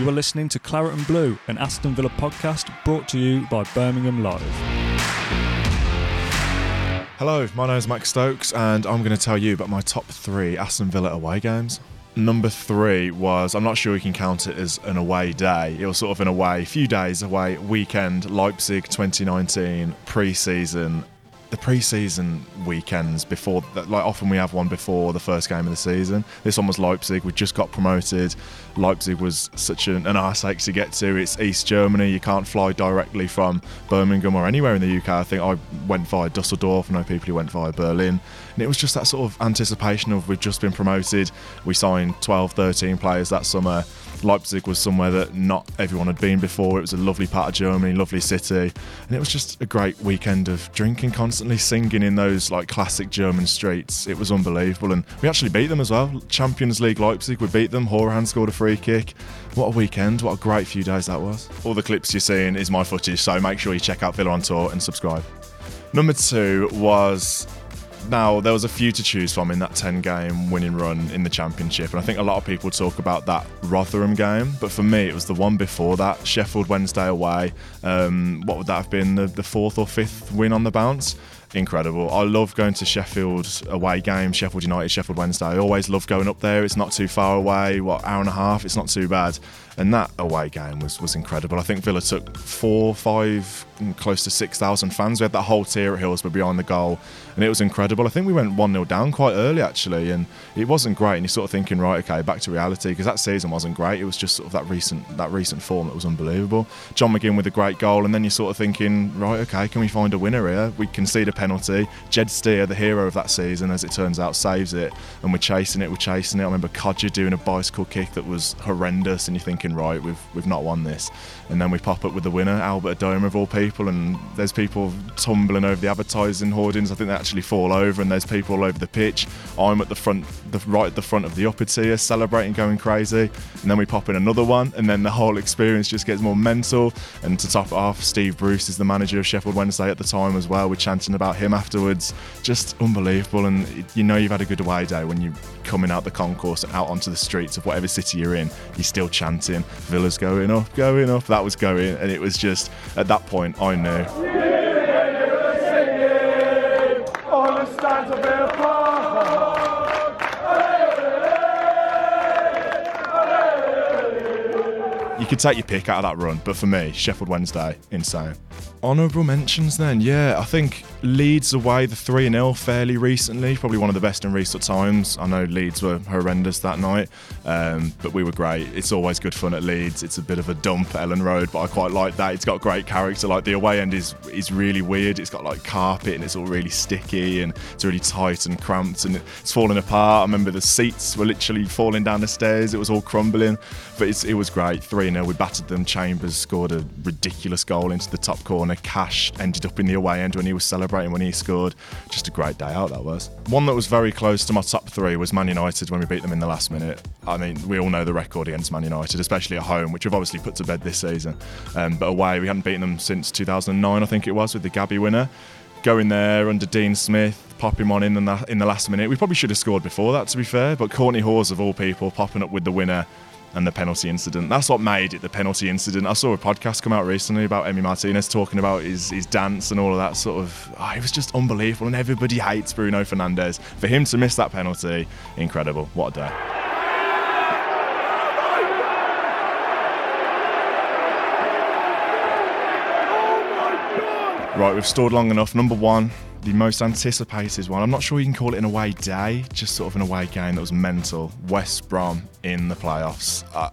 You are listening to Claret and Blue, an Aston Villa podcast brought to you by Birmingham Live. Hello, my name is Max Stokes, and I'm going to tell you about my top three Aston Villa away games. Number three was I'm not sure you can count it as an away day. It was sort of an away, few days away weekend, Leipzig 2019 pre season the pre-season weekends before like often we have one before the first game of the season. This one was leipzig. We just got promoted. Leipzig was such an, an arse ache to get to. It's east germany. You can't fly directly from birmingham or anywhere in the uk i think i went via dusseldorf. I know people who went via berlin. And it was just that sort of anticipation of we've just been promoted. We signed 12 13 players that summer Leipzig was somewhere that not everyone had been before. It was a lovely part of Germany, lovely city, and it was just a great weekend of drinking, constantly singing in those like classic German streets. It was unbelievable, and we actually beat them as well. Champions League Leipzig, we beat them. Hourihane scored a free kick. What a weekend! What a great few days that was. All the clips you're seeing is my footage, so make sure you check out Villa on Tour and subscribe. Number two was now, there was a few to choose from in that 10 game winning run in the Championship, and I think a lot of people talk about that Rotherham game, but for me, it was the one before that Sheffield Wednesday away. Um, what would that have been? The, the fourth or fifth win on the bounce? Incredible. I love going to Sheffield away games, Sheffield United, Sheffield Wednesday. I always love going up there. It's not too far away. What hour and a half? It's not too bad. And that away game was was incredible. I think Villa took four, five, close to six thousand fans. We had that whole tier at Hillsborough behind the goal, and it was incredible. I think we went one 0 down quite early actually, and it wasn't great. And you're sort of thinking, right, okay, back to reality because that season wasn't great. It was just sort of that recent that recent form that was unbelievable. John McGinn with a great goal, and then you're sort of thinking, right, okay, can we find a winner here? We concede a penalty. Jed Steer, the hero of that season, as it turns out, saves it, and we're chasing it. We're chasing it. I remember Kodjia doing a bicycle kick that was horrendous, and you're thinking, right, we've we've not won this. And then we pop up with the winner, Albert Adomah of all people, and there's people tumbling over the advertising hoardings. I think they actually fall over, and there's people all over the pitch. I'm at the front, the right at the front of the upper tier, celebrating, going crazy. And then we pop in another one, and then the whole experience just gets more mental. And to top it off, Steve Bruce is the manager of Sheffield Wednesday at the time as well. We're chanting about him afterwards. Just unbelievable, and you know you've had a good away day when you're coming out the concourse and out onto the streets of whatever city you're in. You're still chanting, Villa's going up, going up. That was going, and it was just at that point I knew. You could take your pick out of that run, but for me, Sheffield Wednesday, insane. Honourable mentions then, yeah. I think Leeds away the 3 0 fairly recently, probably one of the best in recent times. I know Leeds were horrendous that night, um, but we were great. It's always good fun at Leeds. It's a bit of a dump, Elland Road, but I quite like that. It's got great character. Like the away end is is really weird. It's got like carpet and it's all really sticky and it's really tight and cramped and it's falling apart. I remember the seats were literally falling down the stairs. It was all crumbling, but it was great. 3 0. We battered them. Chambers scored a ridiculous goal into the top corner corner. Cash ended up in the away end when he was celebrating when he scored. Just a great day out that was. One that was very close to my top three was Man United when we beat them in the last minute. I mean, we all know the record against Man United, especially at home, which we've obviously put to bed this season. Um, but away, we hadn't beaten them since 2009, I think it was, with the Gabby winner. Going there under Dean Smith, popping one in the, in the last minute. We probably should have scored before that, to be fair, but Kortney Hause, of all people, popping up with the winner and the penalty incident. That's what made it the penalty incident. I saw a podcast come out recently about Emi Martinez talking about his, his dance and all of that sort of. Oh, it was just unbelievable, and everybody hates Bruno Fernandes. For him to miss that penalty, incredible. What a day. Right, we've stored long enough. Number one, the most anticipated one. I'm not sure you can call it an away day, just sort of an away game that was mental. West Brom in the playoffs. Uh,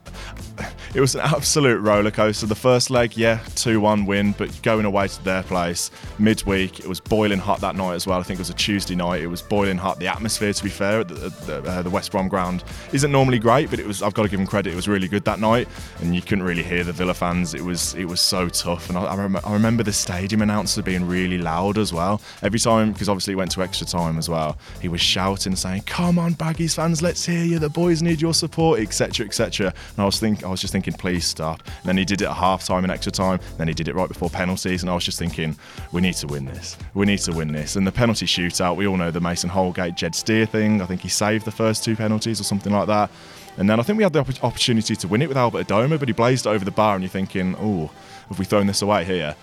it was an absolute roller coaster. The first leg, yeah, 2 1 win, but going away to their place midweek, it was boiling hot that night as well. I think it was a Tuesday night. It was boiling hot. The atmosphere, to be fair, at the, the, uh, the West Brom ground isn't normally great, but it was. I've got to give them credit. It was really good that night, and you couldn't really hear the Villa fans. It was it was so tough, and I, I, rem- I remember the stadium announcer being really loud as well. Every time, because obviously it went to extra time as well, he was shouting, saying, "Come on, Baggies fans, let's hear you. The boys need your support, etc., etc." And I was think I was just thinking, please stop. And then he did it at half time and extra time. And Then he did it right before penalties, and I was just thinking, we need to win this. We need to win this. And the penalty shootout, we all know the Mason Holgate Jed Steer thing. I think he saved the first two penalties or something like that. And then I think we had the opportunity to win it with Albert Adomah, but he blazed over the bar, and you're thinking, oh, have we thrown this away here?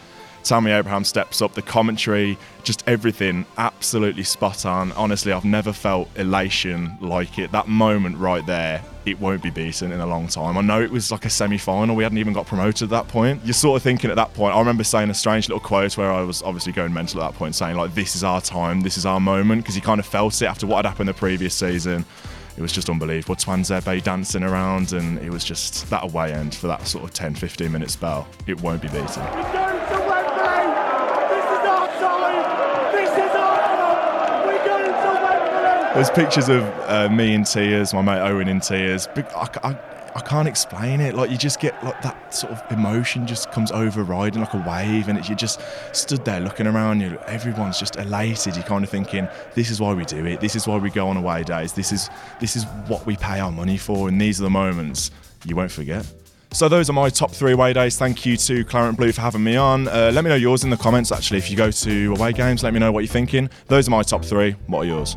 Tammy Abraham steps up, the commentary, just everything absolutely spot on. Honestly, I've never felt elation like it. That moment right there, it won't be beaten in a long time. I know it was like a semi final, we hadn't even got promoted at that point. You're sort of thinking at that point, I remember saying a strange little quote where I was obviously going mental at that point, saying, like, this is our time, this is our moment, because you kind of felt it after what had happened the previous season it was just unbelievable. Tuanzebe dancing around, and it was just that away end for that sort of 10 15 minute spell. It won't be beaten. There's pictures of uh, me in tears, my mate Owen in tears. I, I, I can't explain it. Like you just get like that sort of emotion just comes overriding like a wave, and it, you just stood there looking around. You, everyone's just elated. You're kind of thinking, this is why we do it. This is why we go on away days. This is this is what we pay our money for, and these are the moments you won't forget. So those are my top three away days. Thank you to Claret Blue for having me on. Uh, let me know yours in the comments. Actually, if you go to away games, let me know what you're thinking. Those are my top three. What are yours?